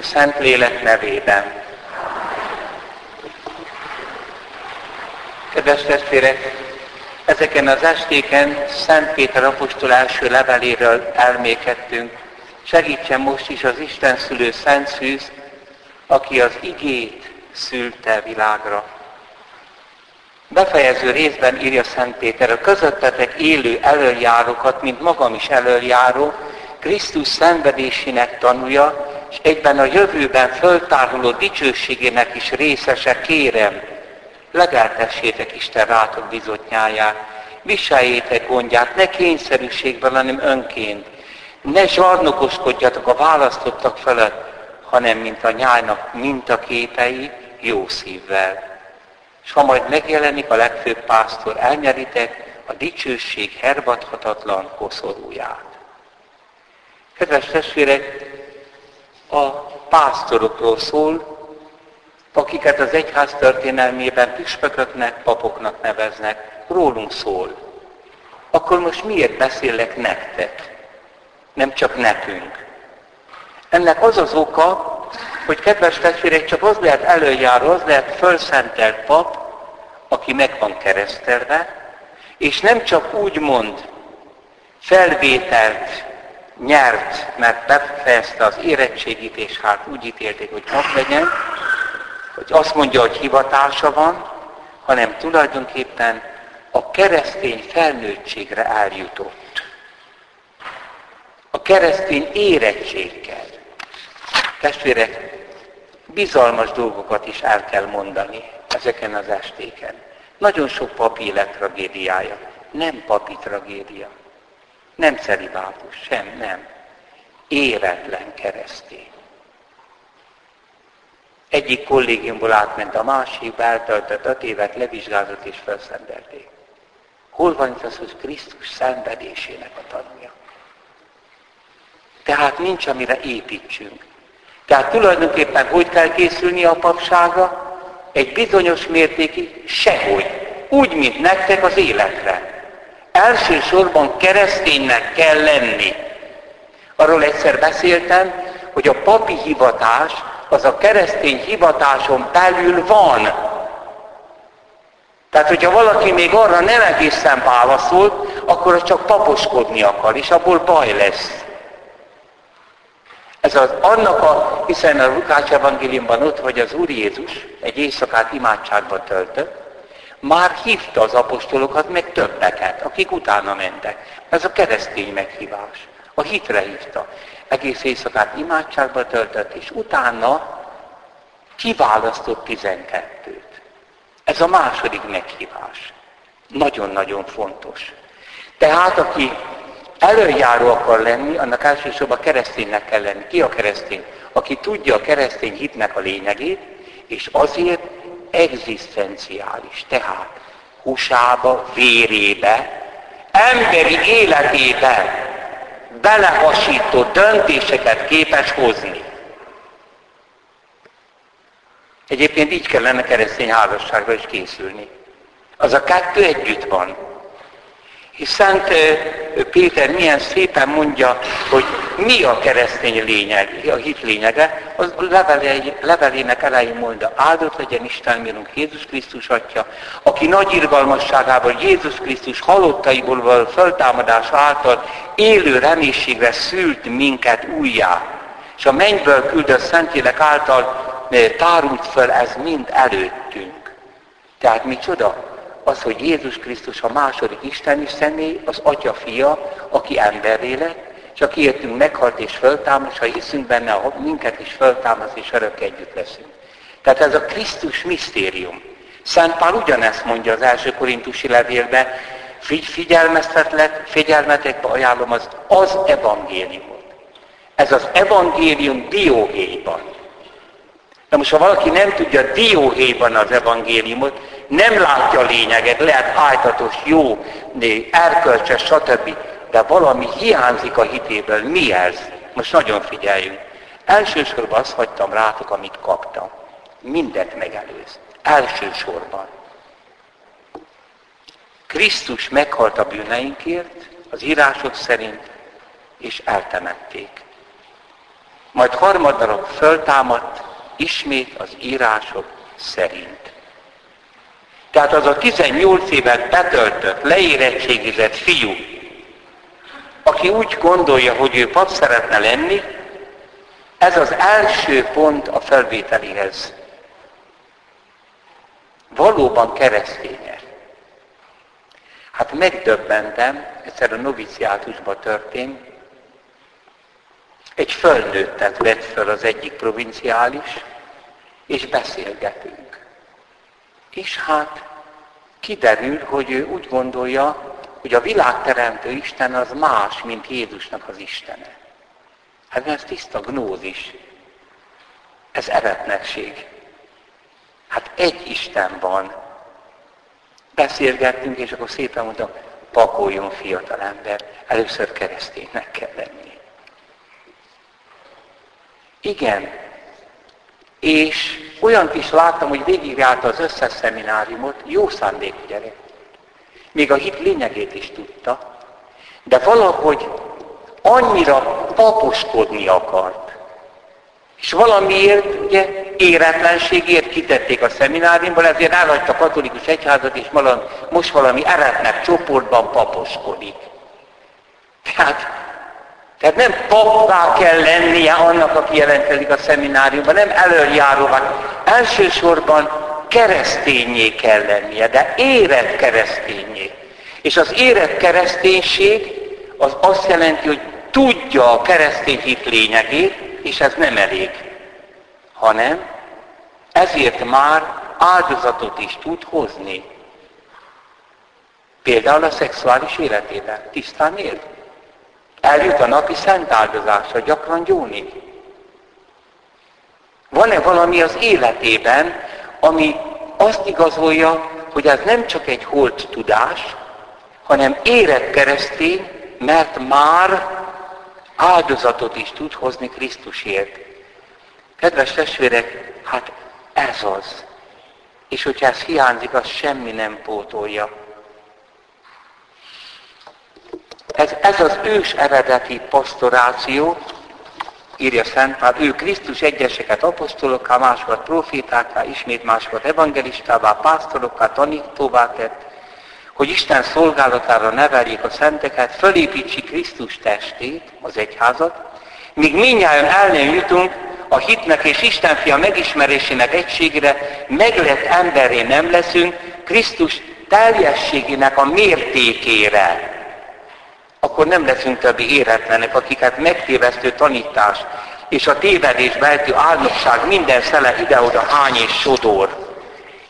A Fiú és a Szent Lélek nevében. Kedves testvérek, ezeken az estéken Szent Péter apostol első leveléről elmékedtünk. Segítsen most is az Isten szülő Szent Szűz, aki az igét szülte világra. Befejező részben írja Szent Péter, a közöttetek élő elöljárókat, mint magam is elöljáró, Krisztus szenvedésének tanulja, és egyben a jövőben föltáruló dicsőségének is részese kérem, legeltessétek Isten rátok bizotnyáját, viseljétek gondját, ne kényszerűségben, hanem önként. Ne zsarnokoskodjatok a választottak felett, hanem mint a nyájnak mintaképei, jó szívvel. És ha majd megjelenik a legfőbb pásztor, elnyeritek a dicsőség hervadhatatlan koszorúját. Kedves testvérek, a pásztorokról szól, akiket az egyház történelmében püspököknek, papoknak neveznek, rólunk szól. Akkor most miért beszélek nektek, nem csak nekünk? Ennek az az oka, hogy kedves testvérek, csak az lehet előjáró, az lehet fölszentelt pap, aki meg van keresztelve, és nem csak úgy mond felvételt nyert, mert befejezte az érettségit, és hát úgy ítélték, hogy pap legyen, hogy azt mondja, hogy hivatása van, hanem tulajdonképpen a keresztény felnőttségre eljutott. A keresztény érettséggel. Testvérek, bizalmas dolgokat is el kell mondani ezeken az estéken. Nagyon sok papi élet tragédiája. Nem papi tragédia. Nem celibátus, sem, nem. Éretlen keresztény. Egyik kollégiumból átment a másikba, eltöltött öt évet, levizsgázott és felszendelték. Hol van itt az, hogy Krisztus szenvedésének a tanulja? Tehát nincs, amire építsünk. Tehát tulajdonképpen hogy kell készülni a papsága? Egy bizonyos mértékig sehogy. Úgy, mint nektek az életre. Elsősorban kereszténynek kell lenni. Arról egyszer beszéltem, hogy a papi hivatás az a keresztény hivatáson belül van. Tehát, hogyha valaki még arra nem egészen válaszolt, akkor az csak paposkodni akar, és abból baj lesz. Ez az annak a, hiszen a Lukács evangéliumban ott, hogy az Úr Jézus egy éjszakát imádságba töltött, már hívta az apostolokat, meg többeket, akik utána mentek. Ez a keresztény meghívás. A hitre hívta. Egész éjszakát imádságba töltött, és utána kiválasztott tizenkettőt. Ez a második meghívás. Nagyon-nagyon fontos. Tehát, aki előjáró akar lenni, annak elsősorban kereszténynek kell lenni. Ki a keresztény? Aki tudja a keresztény hitnek a lényegét, és azért egzisztenciális, tehát húsába, vérébe, emberi életébe belehasító döntéseket képes hozni. Egyébként így kellene keresztény házasságra is készülni. Az a kettő együtt van. És Szent Péter milyen szépen mondja, hogy mi a keresztény lényeg, a hit lényege, az levelének elején mondja, áldott legyen Isten mérünk Jézus Krisztus Atya, aki nagy irgalmasságával Jézus Krisztus halottaiból való föltámadás által élő reménységre szült minket újjá, és a mennyből küldött Szentlélek által tárult föl ez mind előttünk. Tehát micsoda? Az, hogy Jézus Krisztus a második isteni személy, az Atya fia, aki emberré lett, és aki értünk meghalt és föltámad, és ha hiszünk benne, minket is föltámad, és örök együtt leszünk. Tehát ez a Krisztus misztérium. Szent Pál ugyanezt mondja az első korintusi levélben, figy figyelmeztetlek, figyelmetekbe ajánlom az, az evangéliumot. Ez az evangélium dióhéjban. Na most, ha valaki nem tudja dióhéjban az evangéliumot, nem látja a lényeget, lehet ájtatos, jó, erkölcses, stb. De valami hiányzik a hitéből. Mi ez? Most nagyon figyeljünk. Elsősorban azt hagytam rátok, amit kaptam. Mindent megelőz. Elsősorban. Krisztus meghalt a bűneinkért, az írások szerint, és eltemették. majd harmadnap föltámadt, ismét az írások szerint. Tehát az a 18 évet betöltött, leérettségizett fiú, aki úgy gondolja, hogy ő pap szeretne lenni, ez az első pont a felvételéhez. Valóban kereszténye. Hát megdöbbentem, egyszer a noviciátusban történt, egy fölnőttet vett fel az egyik provinciális, és beszélgetünk. És hát kiderül, hogy ő úgy gondolja, hogy a világteremtő Isten az más, mint Jézusnak az Istene. Hát ez tiszta gnózis. Ez eretnekség. Hát egy Isten van. Beszélgettünk, és akkor szépen mondtam, pakoljon fiatal ember, először kereszténynek kell lenni. Igen. És olyan is láttam, hogy végigjárta az összes szemináriumot, jó szándékú gyerek. Még a hit lényegét is tudta, de valahogy annyira paposkodni akart. És valamiért, ugye, éretlenségért kitették a szemináriumból, ezért elhagyta a katolikus egyházat, és most valami eretnek csoportban paposkodik. Tehát, tehát nem papvá kell lennie annak, aki jelentkezik a szemináriumban, nem előjáróvá. Elsősorban keresztényé kell lennie, de érett keresztényé. És az érett kereszténység az azt jelenti, hogy tudja a keresztény hit lényegét, és ez nem elég, hanem ezért már áldozatot is tud hozni. Például a szexuális életében. Tisztán él. Eljut a napi szent áldozásra, gyakran gyónik. Van-e valami az életében, ami azt igazolja, hogy ez nem csak egy holt tudás, hanem érett keresztény, mert már áldozatot is tud hozni Krisztusért. Kedves testvérek, hát ez az. És hogyha ez hiányzik, az semmi nem pótolja. Ez, ez az ős eredeti pastoráció, írja Szent Pál, ő Krisztus egyeseket apostolokká, másokat profétákká, ismét másokat evangelistává, pásztorokká, tanítóvá tett, hogy Isten szolgálatára neveljék a szenteket, fölépítsi Krisztus testét, az egyházat, míg minnyáján el nem jutunk a hitnek és Isten fia megismerésének egységre, meglett emberré nem leszünk, Krisztus teljességének a mértékére, akkor nem leszünk többi éretlenek, akiket megtévesztő tanítás és a tévedés beltű álnokság minden szele ide-oda hány és sodor.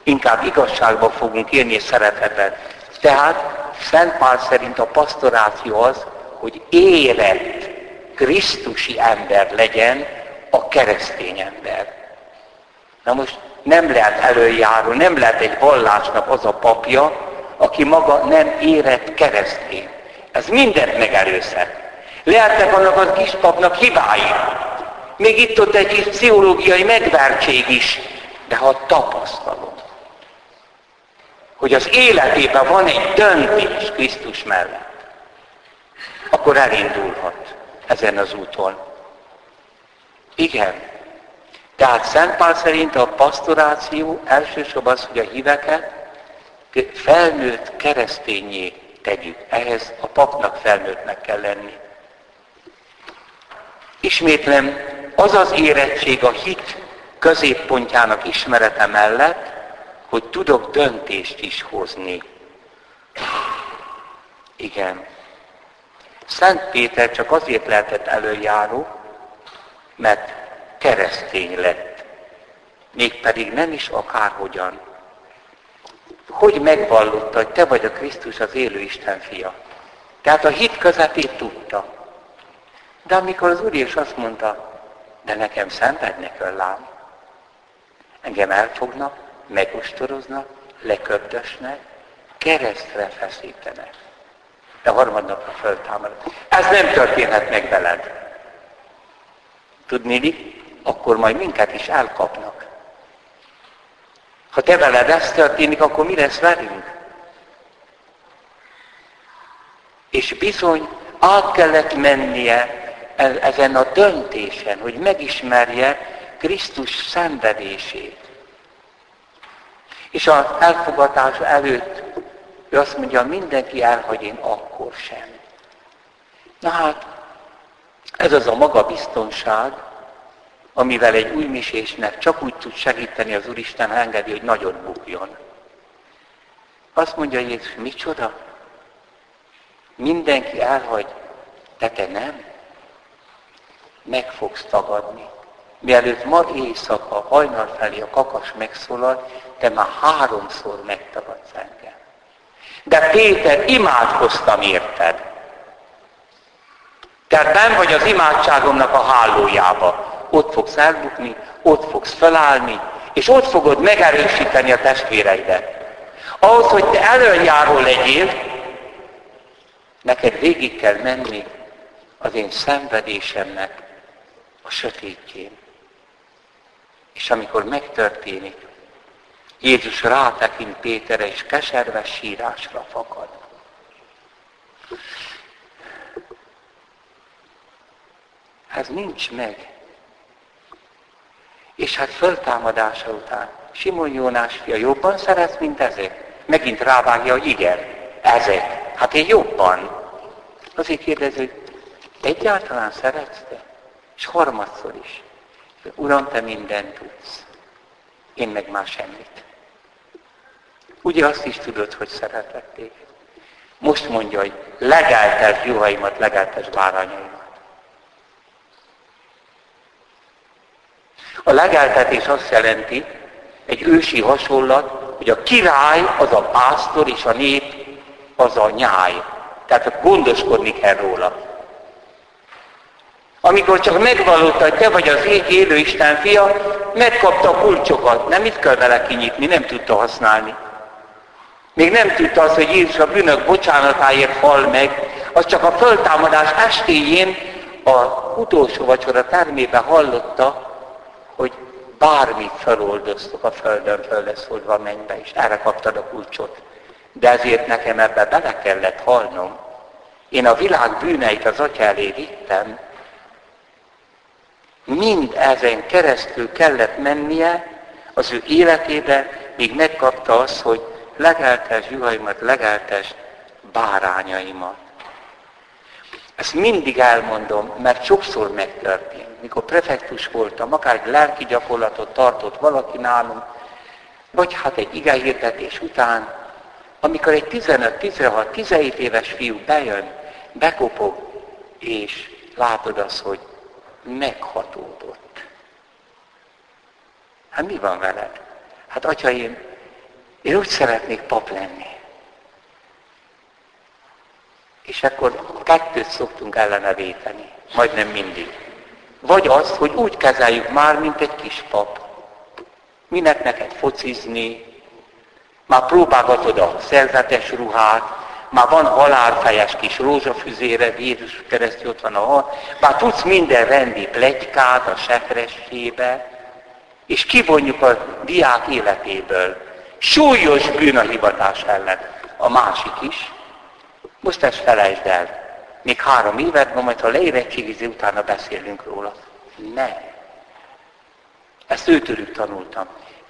Inkább igazságban fogunk élni és szeretetben. Tehát Szent Pál szerint a pastoráció az, hogy érett Krisztusi ember legyen a keresztény ember. Na most nem lehet előjáró, nem lehet egy vallásnak az a papja, aki maga nem érett keresztény. Ez mindent megelőzhet. Lehetnek annak a kispapnak hibái. Még itt ott egy kis pszichológiai megvertség is, de ha tapasztalom, hogy az életében van egy döntés Krisztus mellett, akkor elindulhat ezen az úton. Igen. Tehát Szent Pál szerint a pastoráció elsősorban az, hogy a híveket felnőtt keresztényé tegyük. Ehhez a papnak felnőttnek kell lenni. Ismétlem, az az érettség a hit középpontjának ismerete mellett, hogy tudok döntést is hozni. Igen. Szent Péter csak azért lehetett előjáró, mert keresztény lett. Mégpedig nem is akárhogyan. Hogy megvallotta, hogy te vagy a Krisztus az élő Isten fia. Tehát a hit közepét tudta. De amikor az Úr is azt mondta, de nekem szenvednek öllám, engem elfognak, megostoroznak, leköpdösnek, keresztre feszítenek. De harmadnapra föltámad. Ez nem történhet meg veled. Tudni, akkor majd minket is elkapnak. Ha te veled ez történik, akkor mi lesz velünk? És bizony át kellett mennie ezen a döntésen, hogy megismerje Krisztus szenvedését. És az elfogadás előtt ő azt mondja, mindenki elhagy, én akkor sem. Na hát, ez az a maga biztonság, amivel egy új misésnek csak úgy tud segíteni az Úristen, ha engedi, hogy nagyot bukjon. Azt mondja Jézus, micsoda? Mindenki elhagy, de te nem. Meg fogsz tagadni. Mielőtt ma éjszaka, hajnal felé a kakas megszólal, te már háromszor megtagadsz engem. De Péter, imádkoztam érted. Tehát nem vagy az imádságomnak a hálójába. Ott fogsz elbukni, ott fogsz felállni, és ott fogod megerősíteni a testvéreidet. Ahhoz, hogy te előjáró legyél, neked végig kell menni az én szenvedésemnek a sötétjén. És amikor megtörténik, Jézus rátekint Péterre, és keserves sírásra fakad. Ez nincs meg. És hát föltámadása után Simon Jónás fia jobban szeretsz, mint ezek? Megint rávágja, hogy igen, ezek. Hát én jobban. Azért kérdezi, hogy egyáltalán szeretsz te? És harmadszor is. Uram, te mindent tudsz. Én meg már semmit. Ugye azt is tudod, hogy szeretlek téged. Most mondja, hogy legeltes juhaimat, legeltes bárányaimat. A legeltetés azt jelenti, egy ősi hasonlat, hogy a király az a pásztor, és a nép az a nyáj. Tehát gondoskodni kell róla. Amikor csak megvallotta, hogy te vagy az élő Isten fia, megkapta a kulcsokat. Nem itt kell vele kinyitni, nem tudta használni. Még nem tudta azt, hogy Jézus a bűnök bocsánatáért hal meg, az csak a föltámadás estéjén a utolsó vacsora termében hallotta, hogy bármit feloldoztok a földön, föl lesz oldva a mennybe, és erre kaptad a kulcsot. De ezért nekem ebbe bele kellett halnom. Én a világ bűneit az atya elé vittem, mind ezen keresztül kellett mennie az ő életébe, míg megkapta azt, hogy legeltes juhaimat, legeltes bárányaimat. Ezt mindig elmondom, mert sokszor megtörtént. Mikor prefektus voltam, akár egy lelki gyakorlatot tartott valaki nálunk, vagy hát egy igehirdetés után, amikor egy 15-16-17 éves fiú bejön, bekopog, és látod azt, hogy meghatódott. Hát mi van veled? Hát atya, én, én úgy szeretnék pap lenni. És akkor kettőt szoktunk ellene véteni, majdnem mindig. Vagy azt, hogy úgy kezeljük már, mint egy kis pap. Minek neked focizni, már próbálgatod a szerzetes ruhát, már van halálfejes kis rózsafüzére, Jézus keresztül ott van a hal, már tudsz minden rendi plegykát a sefressébe, és kivonjuk a diák életéből. Súlyos bűn a hivatás ellen. A másik is, most ezt felejtsd el. Még három évet van, majd ha leérettségizi, utána beszélünk róla. Ne. Ezt őtőlük tanultam.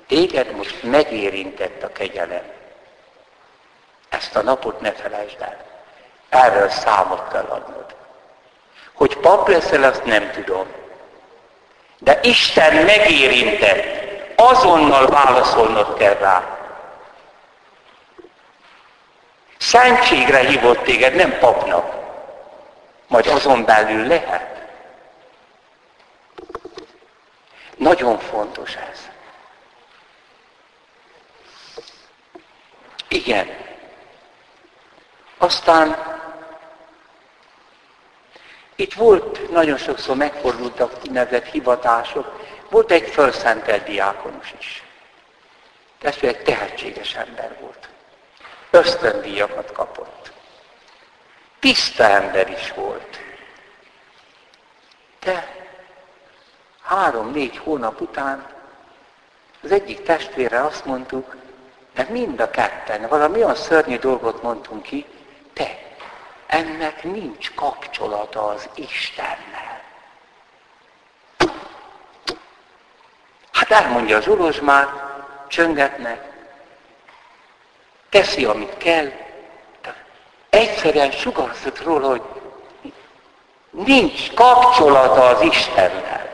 Téged most megérintett a kegyelem. Ezt a napot ne felejtsd el. Erről számot kell adnod. Hogy pap leszel, azt nem tudom. De Isten megérintett. Azonnal válaszolnod kell rá. Szentségre hívott téged, nem papnak. Majd azon belül lehet. Nagyon fontos ez. Igen. Aztán itt volt, nagyon sokszor megfordultak nevezett hivatások, volt egy felszentelt diákonus is. egy tehetséges ember volt ösztöndíjakat kapott. Tiszta ember is volt. De három-négy hónap után az egyik testvére azt mondtuk, de mind a ketten valami olyan szörnyű dolgot mondtunk ki, te, ennek nincs kapcsolata az Istennel. Hát elmondja az orozs már, csöngetnek, teszi, amit kell, egyszerűen sugárzott róla, hogy nincs kapcsolata az Istennel.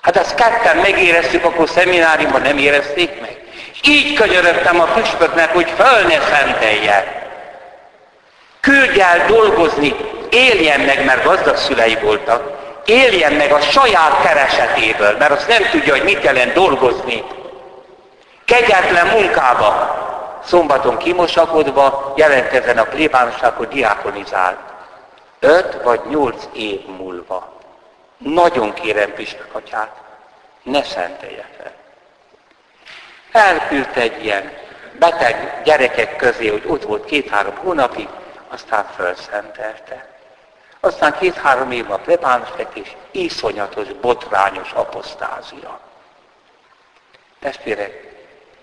Hát ezt ketten megéreztük, akkor szemináriumban nem érezték meg. Így könyörögtem a püspöknek, hogy föl ne szentelje. Küldj el dolgozni, éljen meg, mert gazdag szülei voltak. Éljen meg a saját keresetéből, mert azt nem tudja, hogy mit jelent dolgozni. Kegyetlen munkába. Szombaton kimosakodva jelentkezzen a plébánosság, hogy diákonizált. Öt vagy nyolc év múlva. Nagyon kérem Püspök atyát, ne szentelje fel. Elküldt egy ilyen beteg gyerekek közé, hogy ott volt két-három hónapig, aztán felszentelte. Aztán két-három év a plebános lett, és iszonyatos, botrányos apostázia. Testvérek,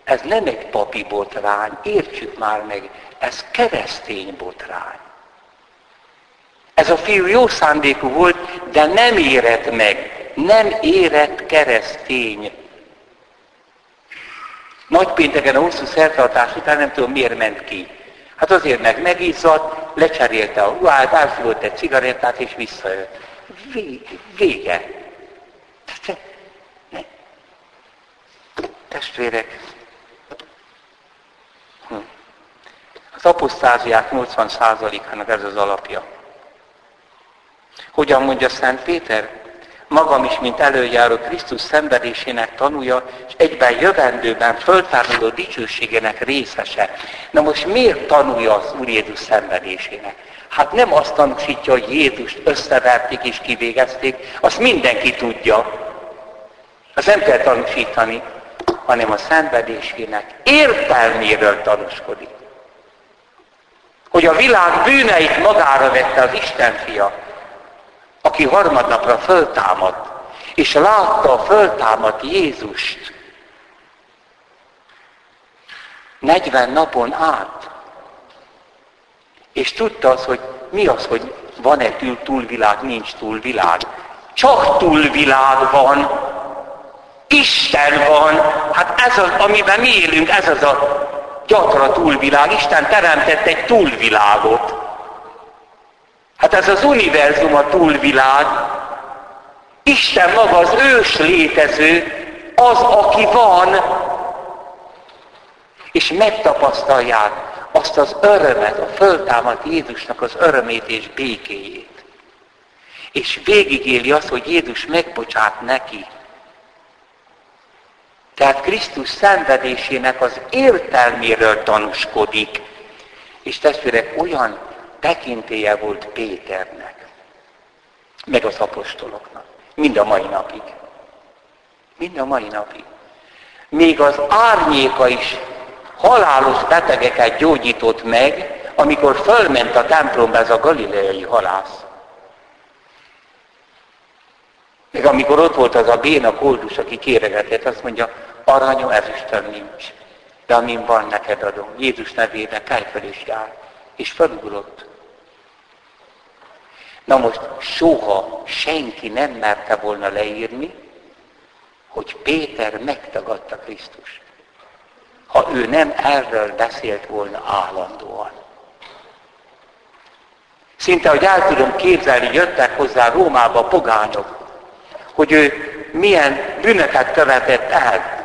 ez nem egy papi botrány, értsük már meg, ez keresztény botrány. Ez a fiú jó szándékú volt, de nem érett meg, nem érett keresztény. Nagypénteken a hosszú szertartás után nem tudom miért ment ki. Hát azért meg megizzadt, lecserélte a ruhát, elfogott egy cigarettát és visszajött. Vége. Testvérek, hm. az apostáziák 80%-ának ez az alapja. Hogyan mondja Szent Péter? Magam is, mint előjáró Krisztus szenvedésének tanúja, és egyben jövendőben föltáruló dicsőségének részese. Na most miért tanulja az Úr Jézus szenvedésének? Hát nem azt tanúsítja, hogy Jézust összeverték és kivégezték, azt mindenki tudja. Az nem kell tanúsítani, hanem a szenvedésének értelméről tanúskodik. Hogy a világ bűneit magára vette az Isten fia, aki harmadnapra föltámadt, és látta a föltámadt Jézust 40 napon át, és tudta az, hogy mi az, hogy van-e túlvilág, nincs túlvilág. Csak túlvilág van. Isten van. Hát ez az, amiben mi élünk, ez az a gyatra túlvilág. Isten teremtett egy túlvilágot. Hát ez az univerzum a túlvilág. Isten maga az ős létező, az, aki van, és megtapasztalják azt az örömet, a föltámadt Jézusnak az örömét és békéjét. És végigéli azt, hogy Jézus megbocsát neki. Tehát Krisztus szenvedésének az értelméről tanúskodik. És testvérek, olyan tekintélye volt Péternek, meg az apostoloknak. Mind a mai napig. Mind a mai napig. Még az árnyéka is halálos betegeket gyógyított meg, amikor fölment a templomba ez a galileai halász. Még amikor ott volt az a béna koldus, aki kéregetett, azt mondja, aranyom, ezüstöm nincs. De amin van, neked adom. Jézus nevében kelj fel és jár. És felugrott. Na most soha senki nem merte volna leírni, hogy Péter megtagadta Krisztust. Ha ő nem erről beszélt volna állandóan. Szinte, hogy el tudom képzelni, jöttek hozzá Rómába pogányok, hogy ő milyen bűnöket követett el,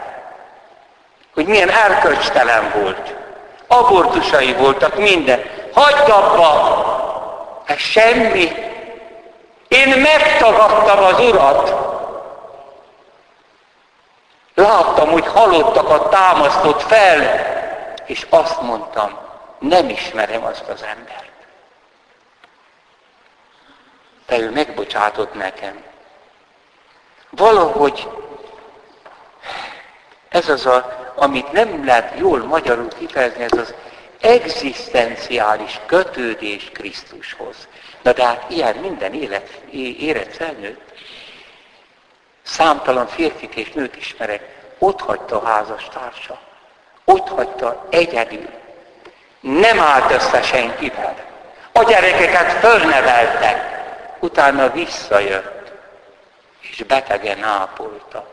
hogy milyen erkölcstelen volt, abortusai voltak, minden. Hagyd abba! Ez semmi. Én megtagadtam az Urat. Láttam, hogy halottakat támasztott fel, és azt mondtam, nem ismerem azt az embert. De ő megbocsátott nekem. Valahogy ez az, a, amit nem lehet jól magyarul kifejezni, ez az egzisztenciális kötődés Krisztushoz. Na de hát ilyen minden élet, érett felnőtt. Számtalan férfit és nőt ismerek, ott hagyta a házastársa. Ott hagyta egyedül. Nem állt össze senkivel. A gyerekeket fölneveltek. Utána visszajött, és betegen ápolta.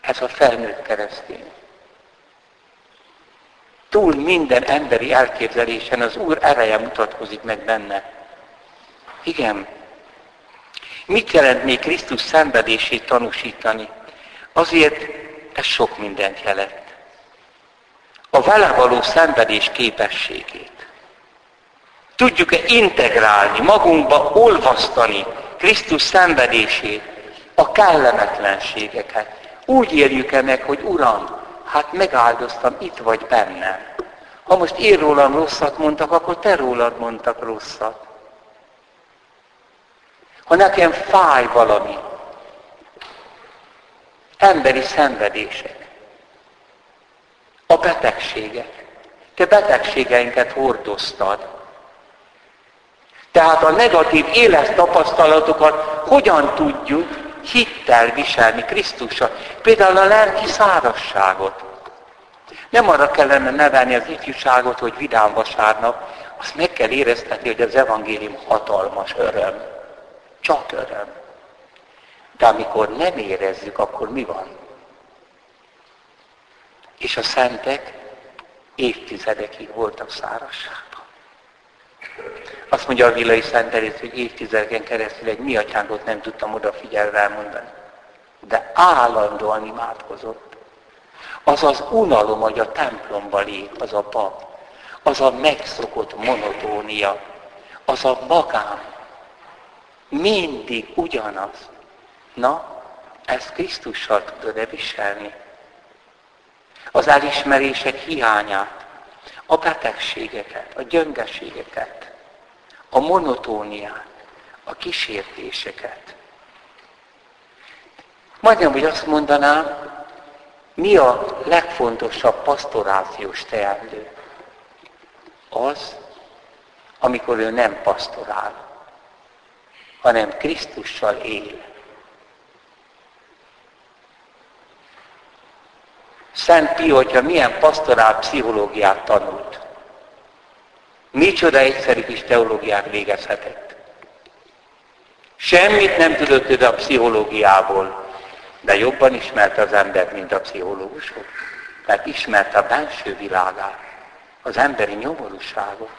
Ez a felnőtt keresztény. Túl minden emberi elképzelésen az Úr ereje mutatkozik meg benne. Igen. Mit jelent még Krisztus szenvedését tanúsítani? Azért ez sok mindent jelent. A vele való szenvedés képességét. Tudjuk-e integrálni, magunkba olvasztani Krisztus szenvedését, a kellemetlenségeket. Úgy éljük-e meg, hogy Uram, hát megáldoztam, itt vagy bennem. Ha most én rólam rosszat mondtak, akkor te rólad mondtak rosszat. Ha nekem fáj valami, emberi szenvedések, a betegségek, te betegségeinket hordoztad. Tehát a negatív élettapasztalatokat hogyan tudjuk hittel viselni Krisztussal. Például a lelki szárasságot. Nem arra kellene nevelni az ifjúságot, hogy vidám vasárnap, azt meg kell éreztetni, hogy az evangélium hatalmas öröm. Csak öröm. De amikor nem érezzük, akkor mi van? És a szentek évtizedekig voltak szárasságban. Azt mondja a Villai Szent Terész, hogy évtizedeken keresztül egy mi atyánkot nem tudtam odafigyelni rámondani. De állandóan imádkozott. Az az unalom, hogy a templomba lép, az a pap. Az a megszokott monotónia. Az a magám. Mindig ugyanaz. Na, ezt Krisztussal tudod-e viselni? Az elismerések hiányát, a betegségeket, a gyöngeségeket, a monotóniát, a kísértéseket. Majdnem, hogy azt mondanám, mi a legfontosabb pastorációs teendő? Az, amikor ő nem pastorál, hanem Krisztussal él. Szent Pio, hogyha milyen pastorál pszichológiát tanult, micsoda egyszerű kis teológiát végezhetett. Semmit nem tudott ő a pszichológiából, de jobban ismerte az embert, mint a pszichológusok. Mert ismerte a belső világát, az emberi nyomorúságot.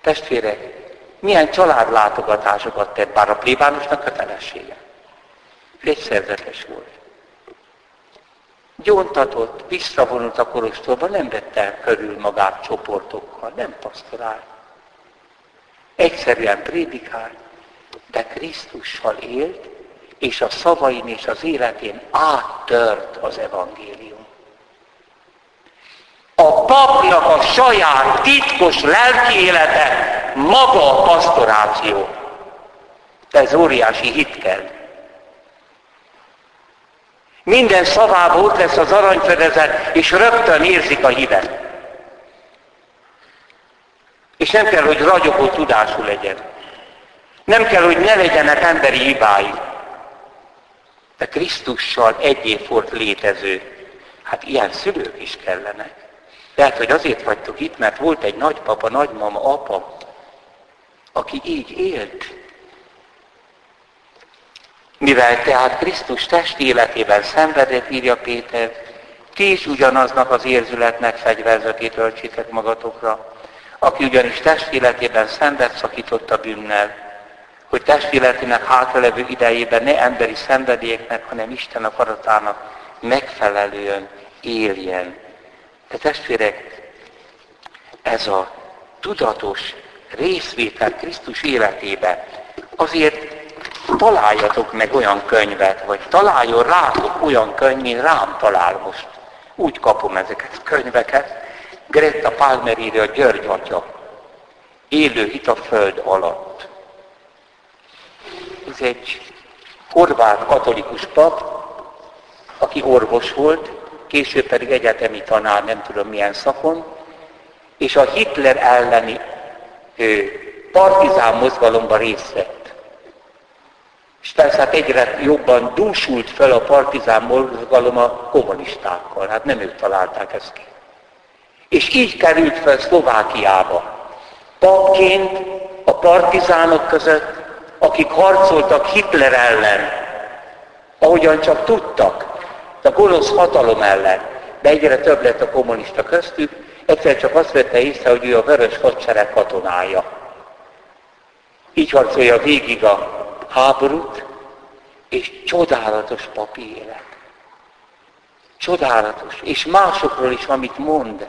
Testvérek, milyen családlátogatásokat tett, bár a plébánosnak kötelessége. Egy szerzetes volt gyóntatott, visszavonult a korostorba, nem vette körül magát csoportokkal, nem pastorált. Egyszerűen prédikált, de Krisztussal élt, és a szavain és az életén áttört az evangélium. A papnak a saját titkos lelki élete maga a pastoráció. Ez óriási hit kell. Minden szavában ott lesz az aranyfedezet, és rögtön érzik a hívet. És nem kell, hogy ragyogó tudású legyen. Nem kell, hogy ne legyenek emberi hibái. De Krisztussal egy év volt létező. Hát ilyen szülők is kellenek. Lehet, hogy azért vagytok itt, mert volt egy nagypapa, nagymama, apa, aki így élt. Mivel tehát Krisztus test életében szenvedett, írja Péter, ti is ugyanaznak az érzületnek fegyverzetét öltsétek magatokra, aki ugyanis test életében szenvet szakított a bűnnel, hogy test életének hátralevő idejében ne emberi szenvedélyeknek, hanem Isten akaratának megfelelően éljen. De testvérek, ez a tudatos részvétel Krisztus életébe azért találjatok meg olyan könyvet, vagy találjon rátok olyan könyv, mint rám talál most. Úgy kapom ezeket a könyveket. Greta Palmer írja a György atya. Élő hit a föld alatt. Ez egy horvát katolikus pap, aki orvos volt, később pedig egyetemi tanár, nem tudom milyen szakon, és a Hitler elleni ő, partizán mozgalomban részt vett. És persze hát egyre jobban dúsult fel a partizán mozgalom a kommunistákkal. Hát nem ők találták ezt ki. És így került fel Szlovákiába. Papként a partizánok között, akik harcoltak Hitler ellen, ahogyan csak tudtak, a gonosz hatalom ellen, de egyre több lett a kommunista köztük, egyszer csak azt vette észre, hogy ő a vörös hadsereg katonája. Így harcolja végig a háborút, és csodálatos papi élet. Csodálatos. És másokról is, amit mond.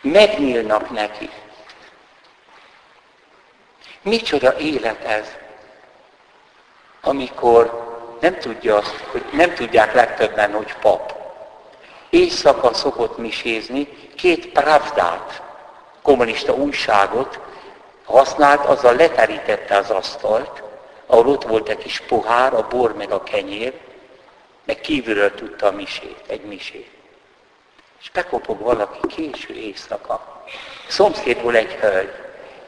Megnyílnak neki. Micsoda élet ez, amikor nem tudja azt, hogy nem tudják legtöbben, hogy pap. Éjszaka szokott misézni, két pravdát, kommunista újságot használt, azzal leterítette az asztalt, ahol ott volt egy kis pohár, a bor meg a kenyér, meg kívülről tudta a misét, egy misét. És bekopog valaki késő éjszaka. Szomszédból egy hölgy.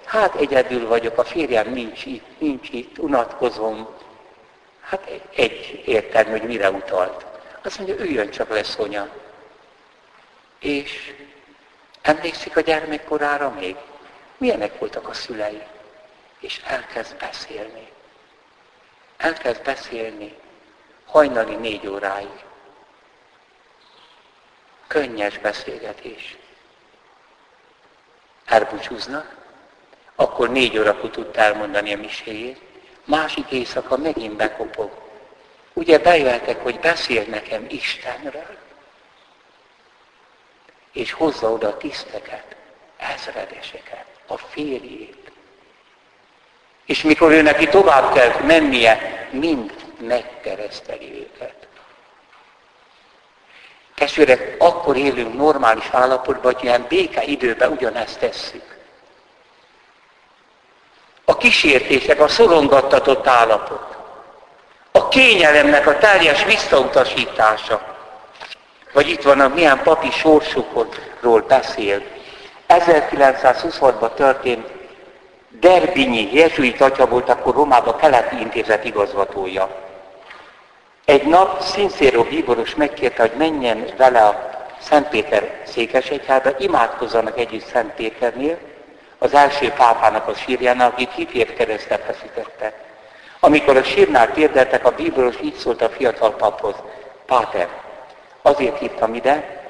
Hát egyedül vagyok, a férjem nincs itt, nincs itt, unatkozom. Hát egy értelmű, hogy mire utalt. Azt mondja, üljön csak le, Szonya. És emlékszik a gyermekkorára még? Milyenek voltak a szülei? És elkezd beszélni. Elkezd beszélni hajnali négy óráig. Könnyes beszélgetés. Elbúcsúznak, akkor négy órakor tudta elmondani a miséjét, másik éjszaka megint bekopog. Ugye bejöhetek, hogy beszél nekem Istenről, és hozza oda a tiszteket, ezredeseket, a férjét. És mikor ő neki tovább kell mennie, mind megkereszteli őket. Testvérek, akkor élünk normális állapotban, hogy ilyen béke időben ugyanezt tesszük. A kísértések, a szorongattatott állapot, a kényelemnek a teljes visszautasítása, vagy itt van a milyen papi sorsukról beszél. 1926-ban történt Derbinyi jezsuit atya volt akkor Romában keleti intézet igazgatója. Egy nap Szinszéró bíboros megkérte, hogy menjen vele a Szentpéter székesegyhába, imádkozzanak együtt Szent Péternél, az első pápának a sírjánál, akit hitért keresztet feszítette. Amikor a sírnál térdeltek, a bíboros így szólt a fiatal paphoz, Páter, azért hívtam ide,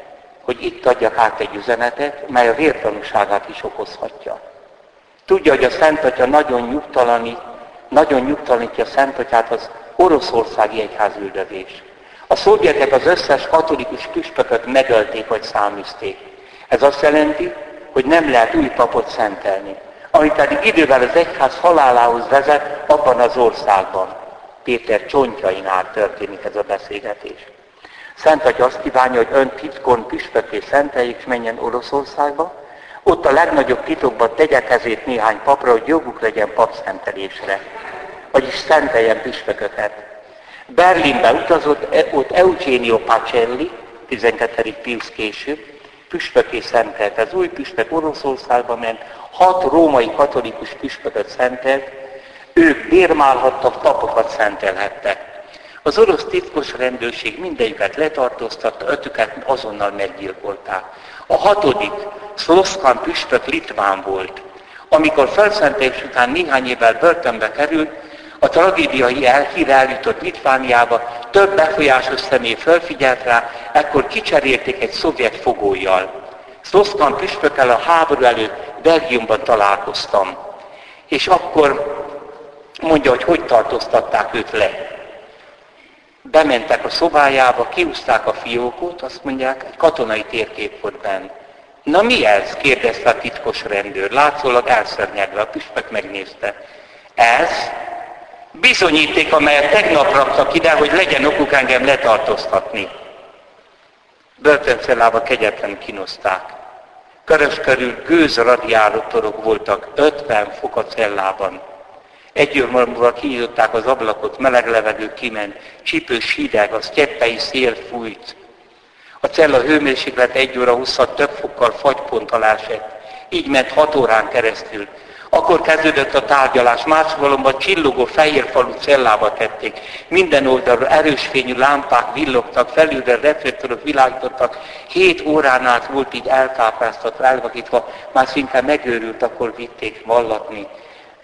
hogy itt adjak át egy üzenetet, mely a vértanúságát is okozhatja. Tudja, hogy a Szent Atya nagyon nyugtalanít, nagyon nyugtalanítja a Szent Atyát az oroszországi egyházüldözés. A szovjetek az összes katolikus püspököt megölték vagy száműzték. Ez azt jelenti, hogy nem lehet új papot szentelni. Ami pedig idővel az egyház halálához vezet abban az országban. Péter csontjainál történik ez a beszélgetés. Szent Atya azt kívánja, hogy ön titkon püspökké szenteljék, és menjen Oroszországba, ott a legnagyobb titokban tegye kezét néhány papra, hogy joguk legyen papszentelésre vagyis szenteljen püspököket. Berlinbe utazott, e, ott Eugenio Pacelli, 12. Pius később, püspöké szentelt. Az új püspök Oroszországba ment, hat római katolikus püspököt szentelt, ők bérmálhattak, papokat szentelhettek. Az orosz titkos rendőrség mindegyiket letartóztatta, ötöket azonnal meggyilkolták. A hatodik, Szloszkán püspök Litván volt. Amikor felszentelés után néhány évvel börtönbe került, a tragédiai elhír eljutott Litvániába, több befolyásos személy felfigyelt rá, ekkor kicserélték egy szovjet fogójjal. Szloszkan püspökkel a háború előtt Belgiumban találkoztam. És akkor mondja, hogy hogy tartóztatták őt le. Bementek a szobájába, kiúzták a fiókot, azt mondják, egy katonai térkép volt benne. Na mi ez? kérdezte a titkos rendőr. Látszólag elszörnyedve, a püspök megnézte. Ez bizonyíték, amelyet tegnap raktak ide, hogy legyen okuk engem letartóztatni. Börtöncellába kegyetlen kinozták. Körös körül gőz radiátorok voltak 50 fok a cellában. Egy óra múlva kinyitották az ablakot, meleg levegő kiment, csípős hideg, a sztyeppei szél fújt. A cella hőmérséklet egy óra 20 több fokkal fagyponttal esett. Így ment hat órán keresztül. Akkor kezdődött a tárgyalás, másokalomban csillogó fehér falu cellába tették. Minden oldalról erős fényű lámpák villogtak, felülről reflektorok világítottak. Hét órán át volt így eltápásztatva, elvakítva, már szinte megőrült, akkor vitték vallatni.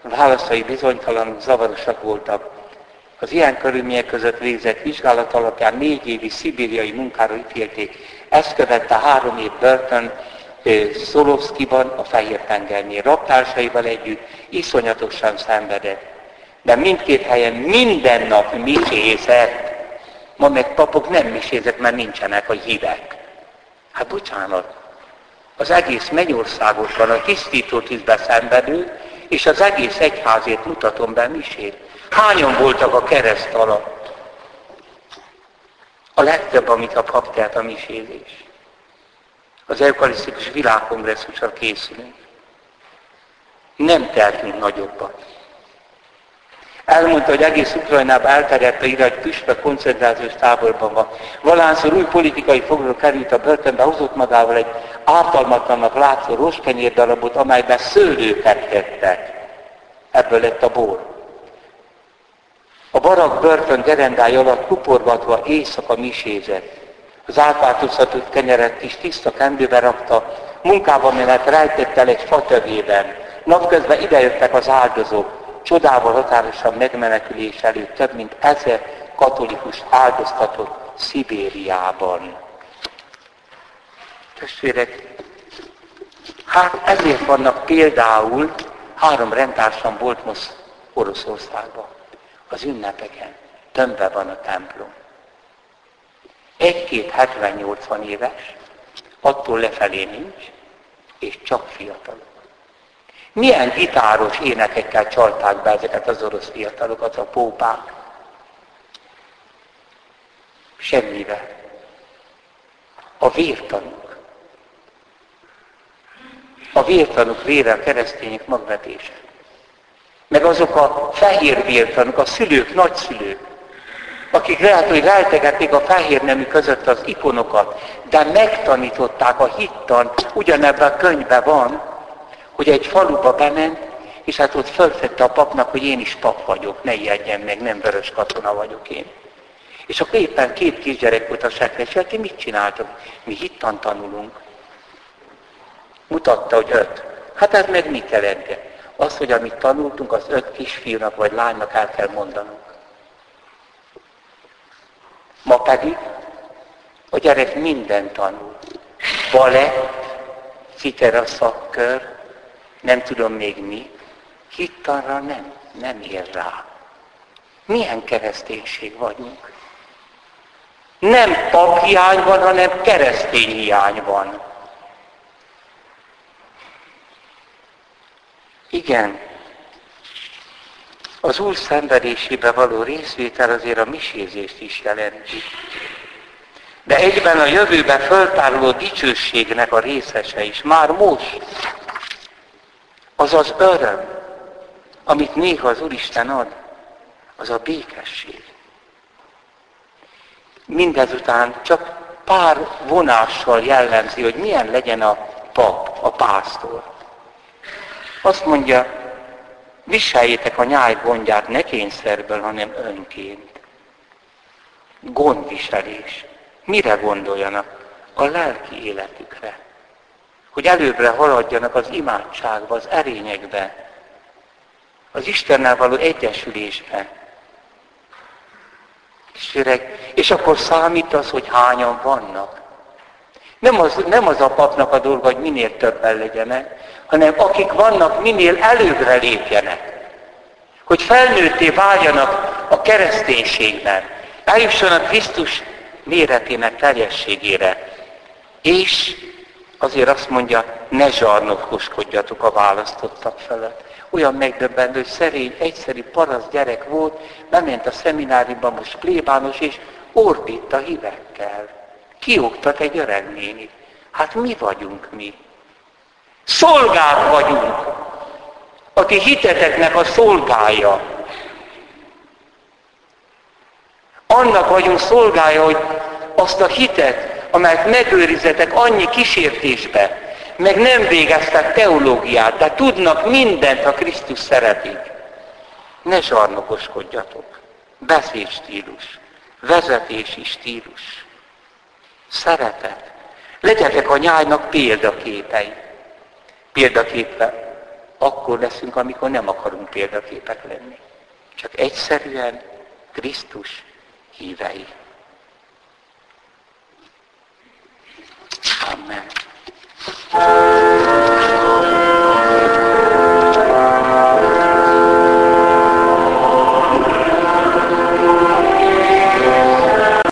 Válaszai bizonytalanok, zavarosak voltak. Az ilyen körülmények között végzett vizsgálat alapján négy évi szibériai munkára ítélték. Ezt követte három év börtön Szolovszkiban, a Fehér-tengernél. Raptársaival együtt iszonyatosan szenvedett. De mindkét helyen minden nap misézett. Ma meg papok nem misézek, mert nincsenek a hívek. Hát bocsánat, az egész mennyországosban a tisztító tízbe szenvedő, és az egész egyházét mutatom be misét. Hányan voltak a kereszt alatt? A legtöbb, amit a pap telt a misézés. Az eukarisztikus világkongresszusra készülünk. Nem tehetünk nagyobbat. Elmondta, hogy egész Ukrajnában elterjedt a írás, hogy püspök koncentrációs táborban van. Valánszor új politikai foglaló került a börtönbe, hozott magával egy ártalmatlannak látszó roskenyér darabot, amelyben szőlőket tettek. Ebből lett a bor. A barak börtön gerendája alatt kuporgatva éjszaka misézett. Az átváltoztatott kenyeret is tiszta kendőbe rakta, munkában menet rejtett el egy fatövében. Napközben idejöttek az áldozók, csodával határosan megmenekülés előtt több mint ezer katolikus áldoztatott Szibériában. Testvérek, hát ezért vannak például, három rendtársam volt most Oroszországban, az ünnepeken, tömve van a templom. Egy-két 70-80 éves, attól lefelé nincs, és csak fiatalok. Milyen gitáros énekekkel csalták be ezeket az orosz fiatalokat, a pópák? Semmivel. A vértanúk. A vértanúk vére a keresztények magvetése. Meg azok a fehér vértanúk, a szülők, nagyszülők, akik lehet, hogy rejtegették a fehér nemű között az ikonokat, de megtanították a hittan, ugyanebben a könyvben van, hogy egy faluba bement, és hát ott fölfette a papnak, hogy én is pap vagyok, ne ijedjen meg, nem vörös katona vagyok én. És akkor éppen két kisgyerek volt a sekres, hát mit csináltok? Mi hittan tanulunk. Mutatta, hogy öt. Hát ez meg mit jelent? Az, hogy amit tanultunk, az öt kisfiúnak vagy lánynak el kell mondanunk. Ma pedig a gyerek minden tanul. Balett, citera szakkör, nem tudom még mi, hittanra nem, nem ér rá. Milyen kereszténység vagyunk? Nem paphiány van, hanem keresztény hiány van. Igen, az Úr szenvedésébe való részvétel azért a misézést is jelenti. De egyben a jövőben föltáruló dicsőségnek a részese is. Már most az az öröm, amit néha az Úristen ad, az a békesség. Mindezután csak pár vonással jellemzi, hogy milyen legyen a pap, a pásztor. Azt mondja, viseljétek a nyáj gondját ne kényszerből, hanem önként. Gondviselés. Mire gondoljanak? A lelki életükre hogy előbbre haladjanak az imádságba, az erényekbe, az Istennel való egyesülésbe. És, és akkor számít az, hogy hányan vannak. Nem az, nem az a papnak a dolga, hogy minél többen legyenek, hanem akik vannak, minél előbbre lépjenek. Hogy felnőtté váljanak a kereszténységben. Eljussanak Krisztus méretének teljességére. És Azért azt mondja, ne zsarnokoskodjatok a választottak felett. Olyan megdöbbentő, hogy szerény, egyszerű, parasz gyerek volt, bement a szemináriumba most plébános, és ordít a hívekkel. Kioktat egy öreg néni. Hát mi vagyunk mi? Szolgák vagyunk. Aki hiteteknek a szolgája. Annak vagyunk szolgája, hogy azt a hitet, amelyet megőrizetek annyi kísértésbe, meg nem végeztek teológiát, de tudnak mindent, ha Krisztus szeretik. Ne zsarnokoskodjatok. Beszédstílus, vezetési stílus, szeretet. Legyetek a nyájnak példaképei. Példaképe akkor leszünk, amikor nem akarunk példaképek lenni. Csak egyszerűen Krisztus hívei. Amen.